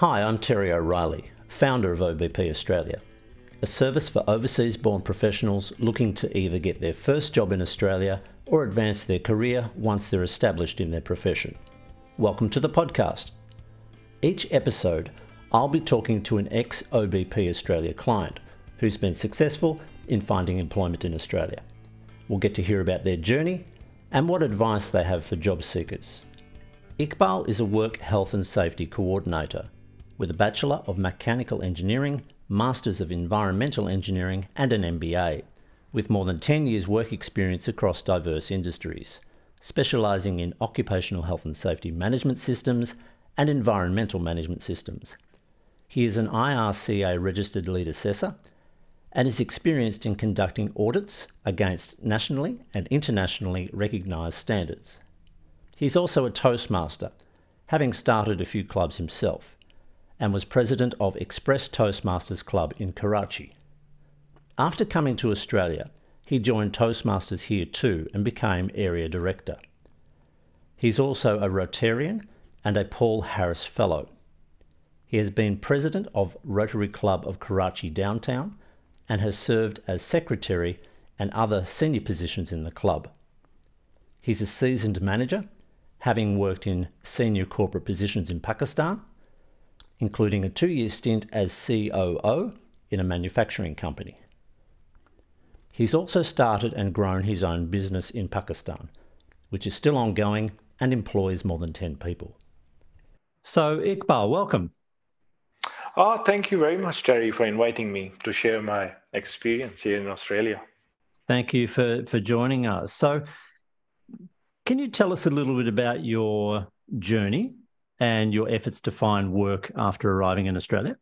Hi, I'm Terry O'Reilly, founder of OBP Australia, a service for overseas born professionals looking to either get their first job in Australia or advance their career once they're established in their profession. Welcome to the podcast. Each episode, I'll be talking to an ex OBP Australia client who's been successful in finding employment in Australia. We'll get to hear about their journey and what advice they have for job seekers. Iqbal is a work health and safety coordinator with a Bachelor of Mechanical Engineering, Masters of Environmental Engineering, and an MBA, with more than 10 years' work experience across diverse industries, specialising in occupational health and safety management systems and environmental management systems. He is an IRCA registered lead assessor and is experienced in conducting audits against nationally and internationally recognised standards. He's also a Toastmaster, having started a few clubs himself and was president of Express Toastmasters Club in Karachi. After coming to Australia, he joined Toastmasters here too and became area director. He's also a Rotarian and a Paul Harris Fellow. He has been president of Rotary Club of Karachi Downtown and has served as secretary and other senior positions in the club. He's a seasoned manager, having worked in senior corporate positions in Pakistan including a two year stint as COO in a manufacturing company. He's also started and grown his own business in Pakistan, which is still ongoing and employs more than 10 people. So, Iqbal, welcome. Oh, thank you very much, Terry, for inviting me to share my experience here in Australia. Thank you for, for joining us. So, can you tell us a little bit about your journey and your efforts to find work after arriving in Australia?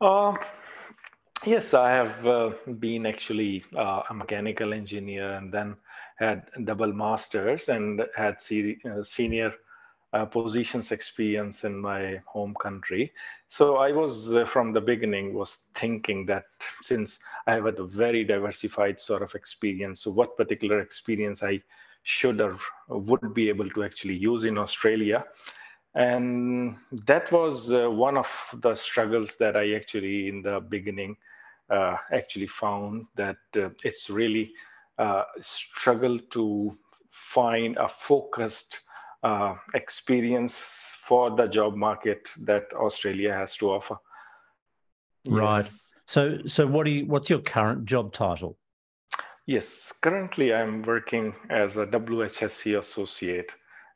Uh, yes, I have uh, been actually uh, a mechanical engineer and then had double masters and had uh, senior uh, positions experience in my home country. So I was uh, from the beginning was thinking that since I have had a very diversified sort of experience, so what particular experience I should or would be able to actually use in Australia. And that was uh, one of the struggles that I actually, in the beginning, uh, actually found that uh, it's really uh, struggle to find a focused uh, experience for the job market that Australia has to offer. Right. Yes. So, so what do you? What's your current job title? Yes, currently I'm working as a WHSC associate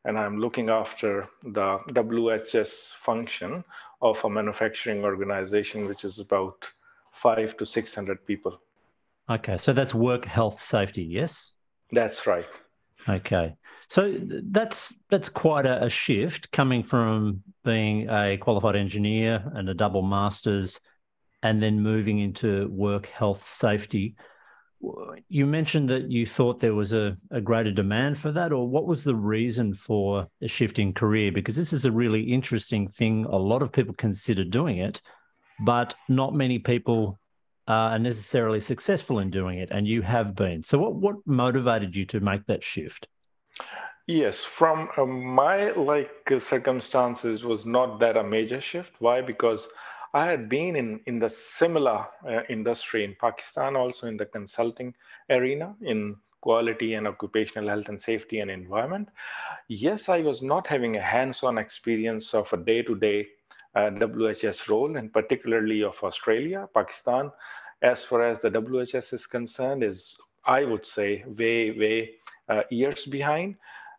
and I'm looking after the WHS function of a manufacturing organization, which is about five to 600 people. Okay, so that's work health safety, yes? That's right. Okay, so that's that's quite a, a shift coming from being a qualified engineer and a double masters, and then moving into work health safety you mentioned that you thought there was a, a greater demand for that, or what was the reason for a shift in career? Because this is a really interesting thing. A lot of people consider doing it, but not many people are necessarily successful in doing it, and you have been. So, what what motivated you to make that shift? Yes, from uh, my like circumstances was not that a major shift. Why? Because I had been in, in the similar uh, industry in Pakistan, also in the consulting arena in quality and occupational health and safety and environment. Yes, I was not having a hands-on experience of a day-to-day uh, WHS role, and particularly of Australia, Pakistan. As far as the WHS is concerned, is I would say way, way uh, years behind.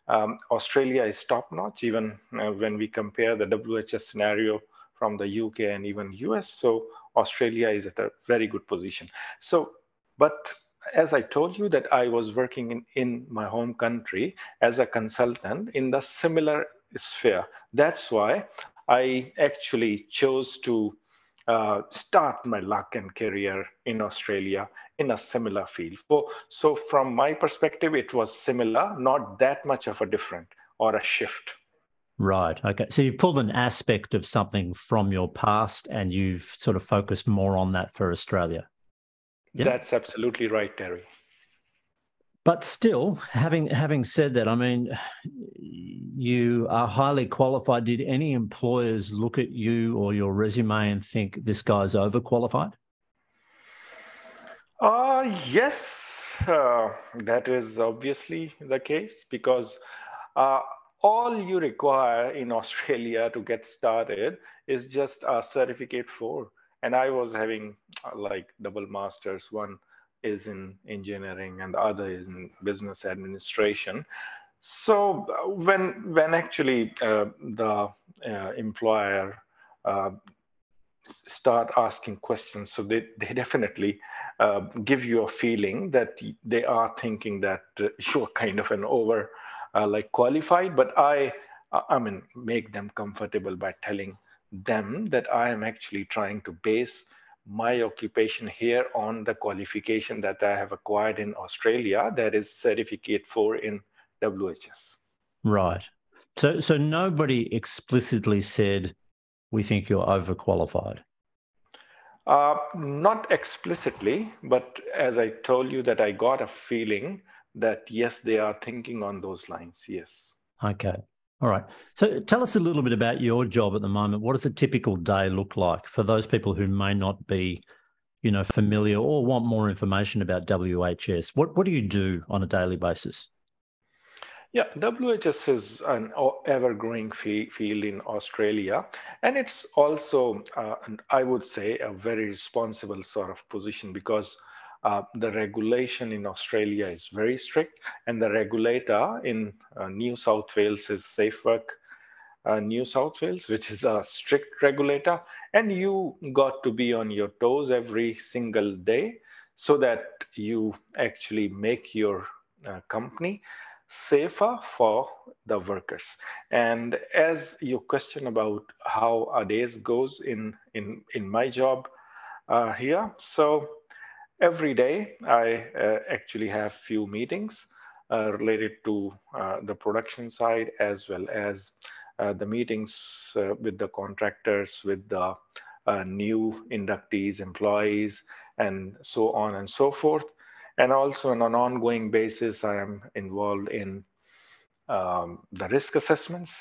Um, Australia is top-notch, even uh, when we compare the WHS scenario from the UK and even US. So Australia is at a very good position. So, but as I told you that I was working in, in my home country as a consultant in the similar sphere. That's why I actually chose to uh, start my luck and career in Australia in a similar field. So, so from my perspective, it was similar, not that much of a different or a shift. Right. Okay. So you've pulled an aspect of something from your past and you've sort of focused more on that for Australia. Yeah? That's absolutely right, Terry. But still, having having said that, I mean, you are highly qualified. Did any employers look at you or your resume and think this guy's overqualified? Uh, yes, uh, that is obviously the case because uh, all you require in Australia to get started is just a certificate four. And I was having uh, like double masters. One is in engineering and the other is in business administration. So uh, when when actually uh, the uh, employer uh, start asking questions, so they, they definitely uh, give you a feeling that they are thinking that you're kind of an over like qualified. But I I mean make them comfortable by telling them that I am actually trying to base my occupation here on the qualification that I have acquired in Australia, that is certificate four in WHS. Right. So, so nobody explicitly said, we think you're overqualified. Uh, not explicitly, but as I told you, that I got a feeling that yes, they are thinking on those lines. Yes. Okay. All right. So tell us a little bit about your job at the moment. What does a typical day look like for those people who may not be, you know, familiar or want more information about WHS? What what do you do on a daily basis? Yeah, WHS is an ever-growing field in Australia, and it's also, uh, I would say, a very responsible sort of position because uh, the regulation in Australia is very strict, and the regulator in uh, New South Wales is SafeWork uh, New South Wales, which is a strict regulator, and you got to be on your toes every single day so that you actually make your uh, company safer for the workers. And as your question about how a day goes in in in my job uh, here, so every day I uh, actually have few meetings uh, related to uh, the production side as well as the meetings with the contractors, with the new inductees, employees, and so on and so forth. And also on an ongoing basis, I am involved in um, the risk assessments,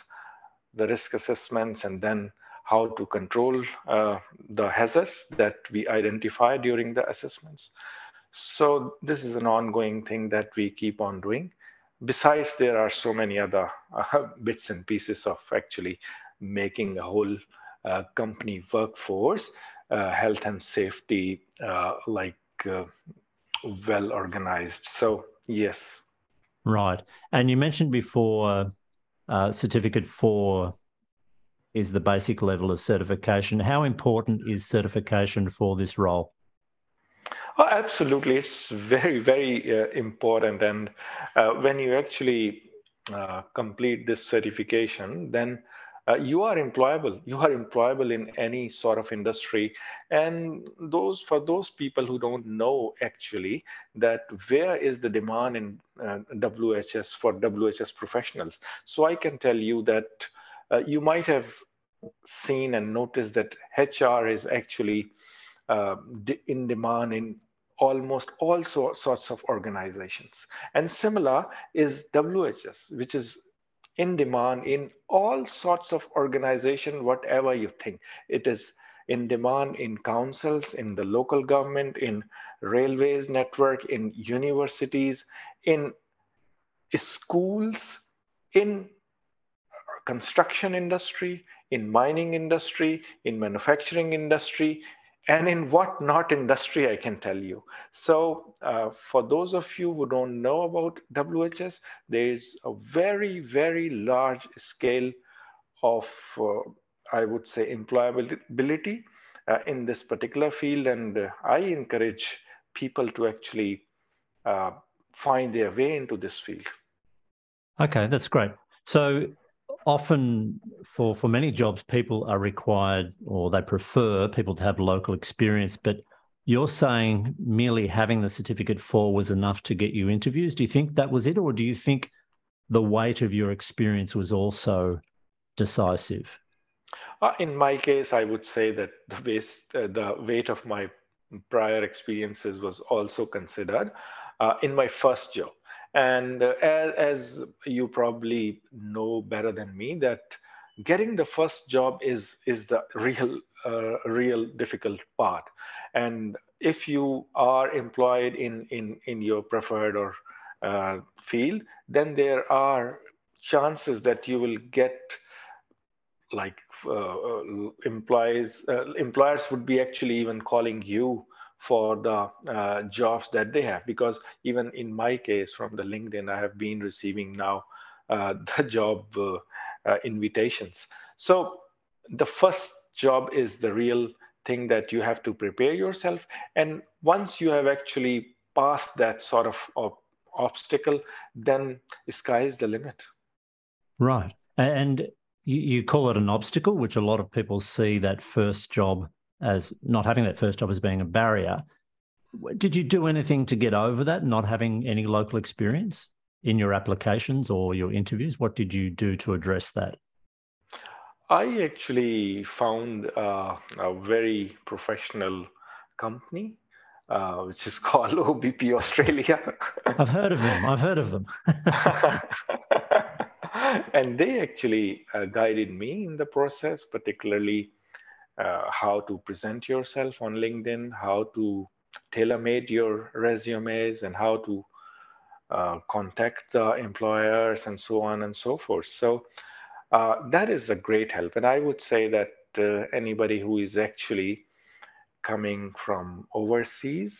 the risk assessments, and then how to control uh, the hazards that we identify during the assessments. So this is an ongoing thing that we keep on doing. Besides, there are so many other uh, bits and pieces of actually making a whole uh, company workforce, uh, health and safety, uh, like uh, well organized. So yes. Right. And you mentioned before certificate four is the basic level of certification. How important is certification for this role? Oh, absolutely. It's very, very uh, important. And uh, when you actually uh, complete this certification, then uh, you are employable. You are employable in any sort of industry. And those for those people who don't know actually that where is the demand in uh, WHS for WHS professionals. So I can tell you that uh, you might have seen and noticed that HR is actually uh, in demand in almost all so, sorts of organizations. And similar is WHS, which is in demand in all sorts of organization, whatever you think. It is in demand in councils, in the local government, in railways network, in universities, in schools, in construction industry, in mining industry, in manufacturing industry, and in what not industry, I can tell you. So uh, for those of you who don't know about WHS, there is a very, very large scale of, uh, I would say, employability uh, in this particular field. And uh, I encourage people to actually uh, find their way into this field. Okay, that's great. So often for for many jobs people are required or they prefer people to have local experience but you're saying merely having the certificate four was enough to get you interviews. Do you think that was it or do you think the weight of your experience was also decisive? Uh, in my case i would say that the uh, the weight of my prior experiences was also considered uh, in my first job And uh, as, as you probably know better than me, that getting the first job is is the real uh, real difficult part. And if you are employed in in in your preferred or uh, field, then there are chances that you will get like uh, uh employees uh, employers would be actually even calling you for the uh, jobs that they have. Because even in my case from the linkedin i have been receiving now uh, the job uh, uh, invitations. So the first job is the real thing that you have to prepare yourself. And once you have actually passed that sort of, obstacle then the sky is the limit. Right. And you, you call it an obstacle which a lot of people see that first job as not having that first job as being a barrier. Did you do anything to get over that, not having any local experience in your applications or your interviews? What did you do to address that? I actually found uh, a very professional company, uh, which is called OBP Australia. I've heard of them. I've heard of them. and they actually uh, guided me in the process, particularly uh, how to present yourself on LinkedIn, how to tailor-made your resumes, and how to uh, contact the employers and so on and so forth. So uh, that is a great help. And I would say that uh, anybody who is actually coming from overseas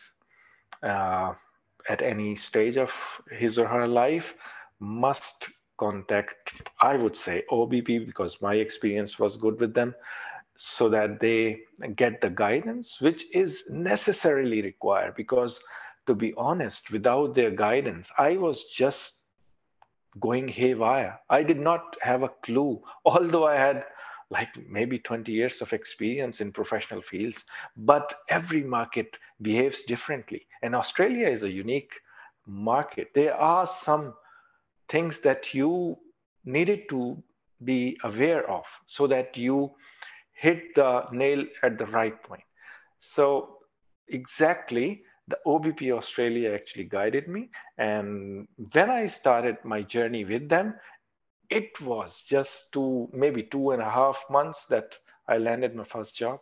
uh, at any stage of his or her life must contact, I would say, OBP because my experience was good with them so that they get the guidance which is necessarily required. Because to be honest without their guidance i was just going haywire. I did not have a clue. Although i had like maybe 20 years of experience in professional fields but every market behaves differently. And australia is a unique market. There are some things that you needed to be aware of so that you hit the nail at the right point. So exactly the OBP Australia actually guided me. And when I started my journey with them, it was just two, maybe two and a half months that I landed my first job.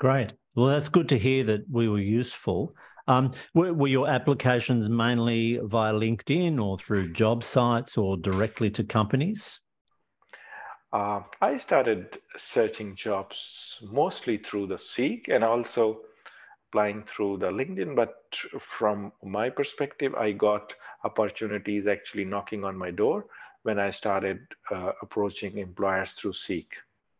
Great. Well, that's good to hear that we were useful. Um, were, were, your applications mainly via LinkedIn or through job sites or directly to companies? Uh, I started searching jobs mostly through the Seek and also applying through the LinkedIn. But from my perspective, I got opportunities actually knocking on my door when I started uh, approaching employers through Seek.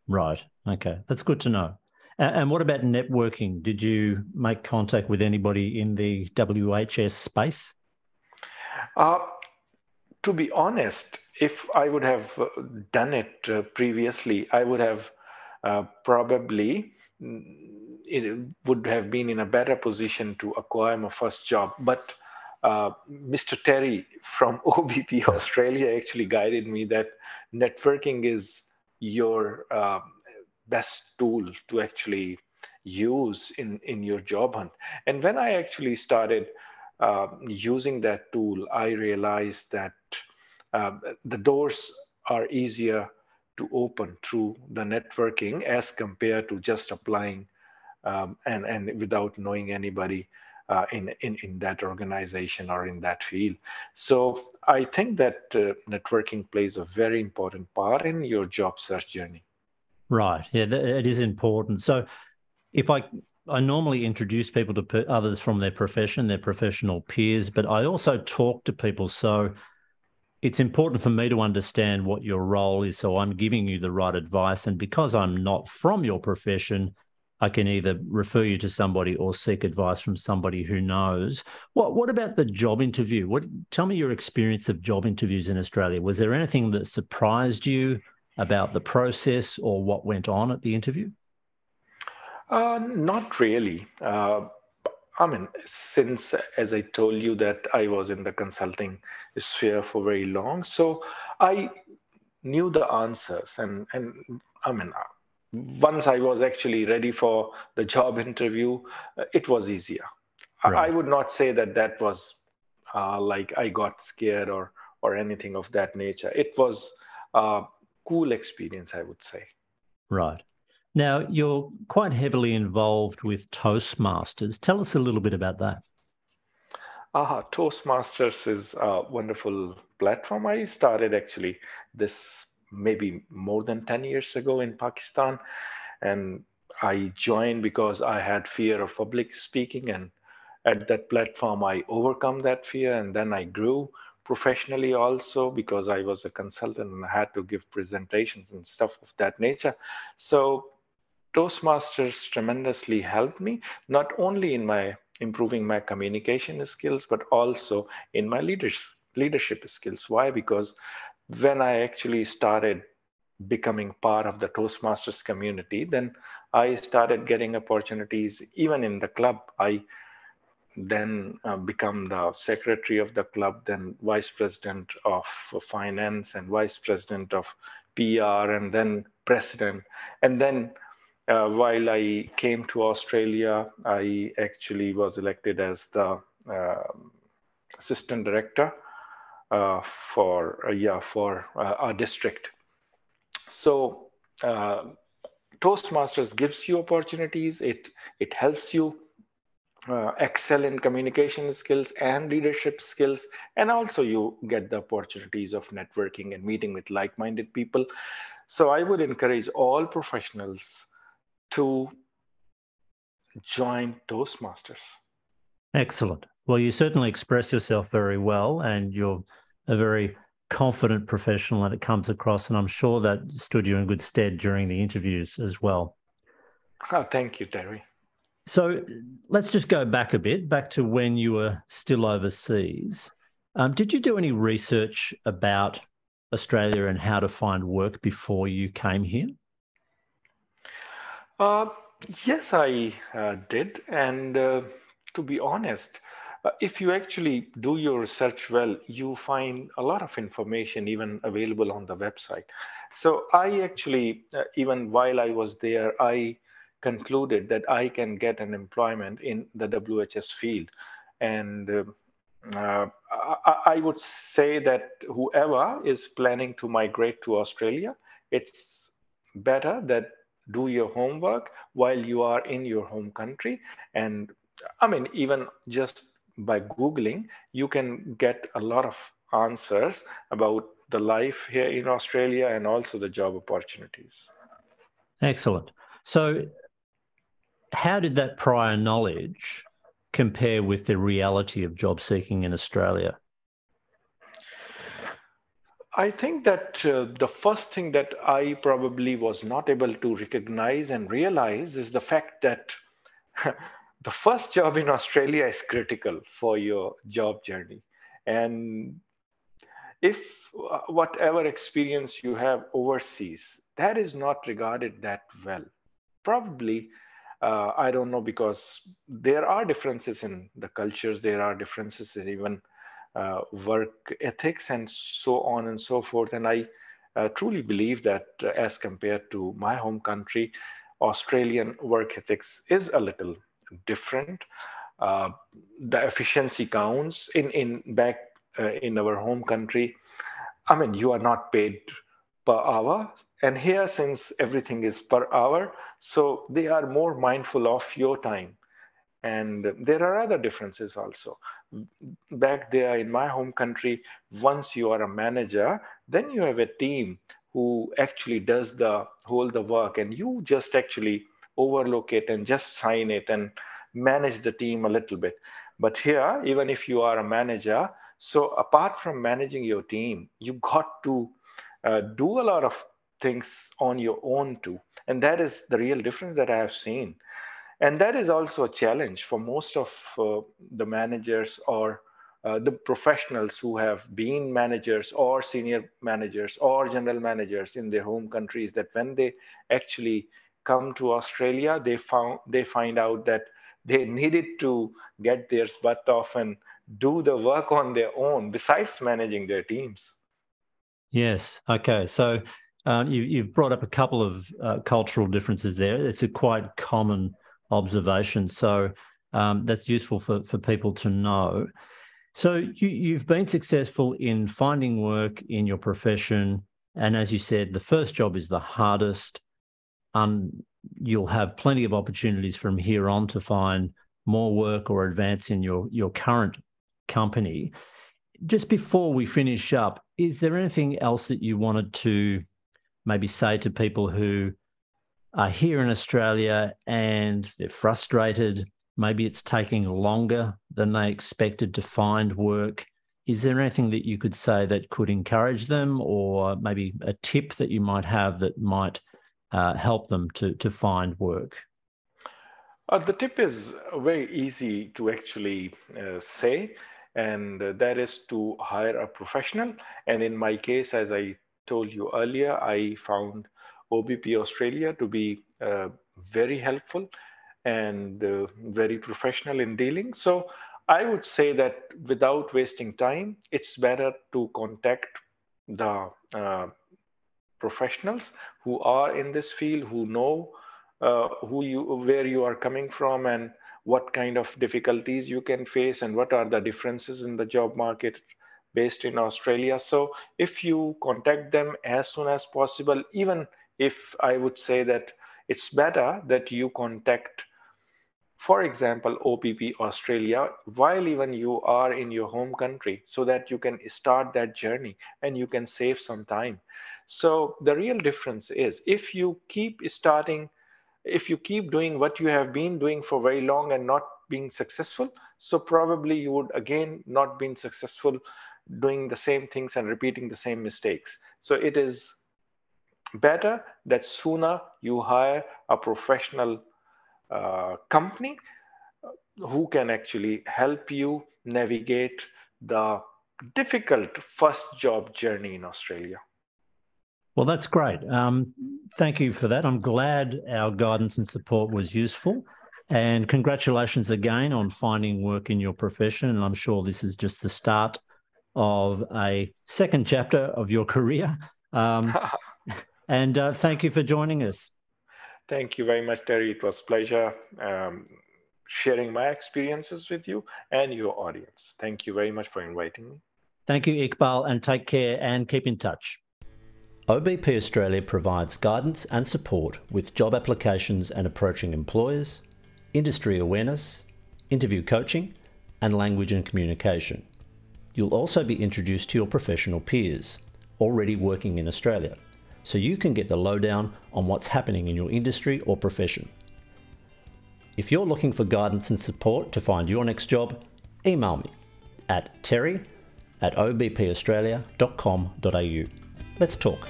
Right. Okay. That's good to know. And what about networking? Did you make contact with anybody in the WHS space? Uh, to be honest, if I would have uh, done it uh, previously, I would have uh, probably mm, it would have been in a better position to acquire my first job. But uh, Mr. Terry from OBP Australia actually guided me that networking is your uh, best tool to actually use in, in your job hunt. And when I actually started uh, using that tool, I realized that um, the doors are easier to open through the networking as compared to just applying um, and, and without knowing anybody uh, in, in, in that organization or in that field. So I think that uh, networking plays a very important part in your job search journey. Right. Yeah, it is important. So if I I normally introduce people to others from their profession, their professional peers, but I also talk to people. So it's important for me to understand what your role is so I'm giving you the right advice. And because I'm not from your profession, I can either refer you to somebody or seek advice from somebody who knows. What what about the job interview? What tell me your experience of job interviews in Australia. Was there anything that surprised you about the process or what went on at the interview? Uh, not really. Uh, I mean, since as I told you that I was in the consulting sphere for very long, so I knew the answers, and and I mean, once I was actually ready for the job interview, it was easier. Right. I would not say that that was uh, like I got scared or or anything of that nature. It was a cool experience, I would say. Right. Now, you're quite heavily involved with Toastmasters. Tell us a little bit about that. Uh, Toastmasters is a wonderful platform. I started actually this maybe more than 10 years ago in Pakistan. And I joined because I had fear of public speaking. And at that platform, I overcome that fear. And then I grew professionally also because I was a consultant and I had to give presentations and stuff of that nature. So Toastmasters tremendously helped me, not only in my improving my communication skills, but also in my leadership leadership skills. Why? Because when I actually started becoming part of the Toastmasters community, then I started getting opportunities even in the club. I then uh, become the secretary of the club, then vice president of finance and vice president of PR, and then president. And then uh, while I came to Australia, I actually was elected as the uh, assistant director uh, for uh, yeah for uh, our district. So Toastmasters gives you opportunities. It it helps you uh, excel in communication skills and leadership skills and also you get the opportunities of networking and meeting with like-minded people so i would encourage all professionals to join toastmasters excellent well you certainly express yourself very well and you're a very confident professional and it comes across and i'm sure that stood you in good stead during the interviews as well oh, thank you terry so let's just go back a bit, back to when you were still overseas. Um, did you do any research about Australia and how to find work before you came here? Uh, yes, I uh, did. And uh, to be honest, uh, if you actually do your research well, you find a lot of information even available on the website. So I actually, uh, even while I was there, I concluded that I can get an employment in the WHS field. And uh, I, I, would say that whoever is planning to migrate to Australia, it's better that do your homework while you are in your home country. And I mean, even just by Googling, you can get a lot of answers about the life here in Australia and also the job opportunities. Excellent. So how did that prior knowledge compare with the reality of job seeking in Australia? I think that uh, the first thing that I probably was not able to recognize and realize is the fact that the first job in Australia is critical for your job journey. And if uh, whatever experience you have overseas, that is not regarded that well. Probably uh, I don't know because there are differences in the cultures, there are differences in even uh, work ethics and so on and so forth. And I uh, truly believe that uh, as compared to my home country, Australian work ethics is a little different. Uh, the efficiency counts in in back uh, in our home country. I mean, you are not paid per hour and here, since everything is per hour, so they are more mindful of your time. And there are other differences also. Back there in my home country, once you are a manager, then you have a team who actually does the whole the work, and you just actually overlook it and just sign it and manage the team a little bit. But here, even if you are a manager, so apart from managing your team, you got to uh, do a lot of things on your own too. And that is the real difference that I have seen. And that is also a challenge for most of uh, the managers or uh, the professionals who have been managers or senior managers or general managers in their home countries that when they actually come to Australia, they found they find out that they needed to get their butt off and do the work on their own besides managing their teams. Yes. Okay. So um, you, have brought up a couple of uh, cultural differences there. It's a quite common observation. So um, that's useful for, for people to know. So you, you've been successful in finding work in your profession. And as you said, the first job is the hardest. Um, you'll have plenty of opportunities from here on to find more work or advance in your, your current company. Just before we finish up, is there anything else that you wanted to maybe say to people who are here in Australia and they're frustrated maybe it's taking longer than they expected to find work. Is there anything that you could say that could encourage them, or maybe a tip that you might have that might uh, help them to, to find work? Uh, the tip is very easy to actually uh, say, and uh, that is to hire a professional. And in my case, as I told you earlier, I found OBP Australia to be uh, very helpful and uh, very professional in dealing. So I would say that without wasting time, it's better to contact the uh, professionals who are in this field, who know uh, who you, where you are coming from, and what kind of difficulties you can face, and what are the differences in the job market based in Australia. So if you contact them as soon as possible, even if I would say that it's better that you contact for example, OBP Australia, while even you are in your home country, so that you can start that journey and you can save some time. So the real difference is if you keep starting, if you keep doing what you have been doing for very long and not being successful, so probably you would again not been successful doing the same things and repeating the same mistakes. So it is better that sooner you hire a professional uh, company uh, who can actually help you navigate the difficult first job journey in Australia. Well, that's great. Um, thank you for that. I'm glad our guidance and support was useful. And congratulations again on finding work in your profession. And I'm sure this is just the start of a second chapter of your career. Um, and uh, thank you for joining us. Thank you very much, Terry. It was pleasure um, sharing my experiences with you and your audience. Thank you very much for inviting me. Thank you, Iqbal, and take care and keep in touch. OBP Australia provides guidance and support with job applications and approaching employers, industry awareness, interview coaching, and language and communication. You'll also be introduced to your professional peers already working in Australia so you can get the lowdown on what's happening in your industry or profession. If you're looking for guidance and support to find your next job, email me at terry at obpaustralia.com.au. Let's talk.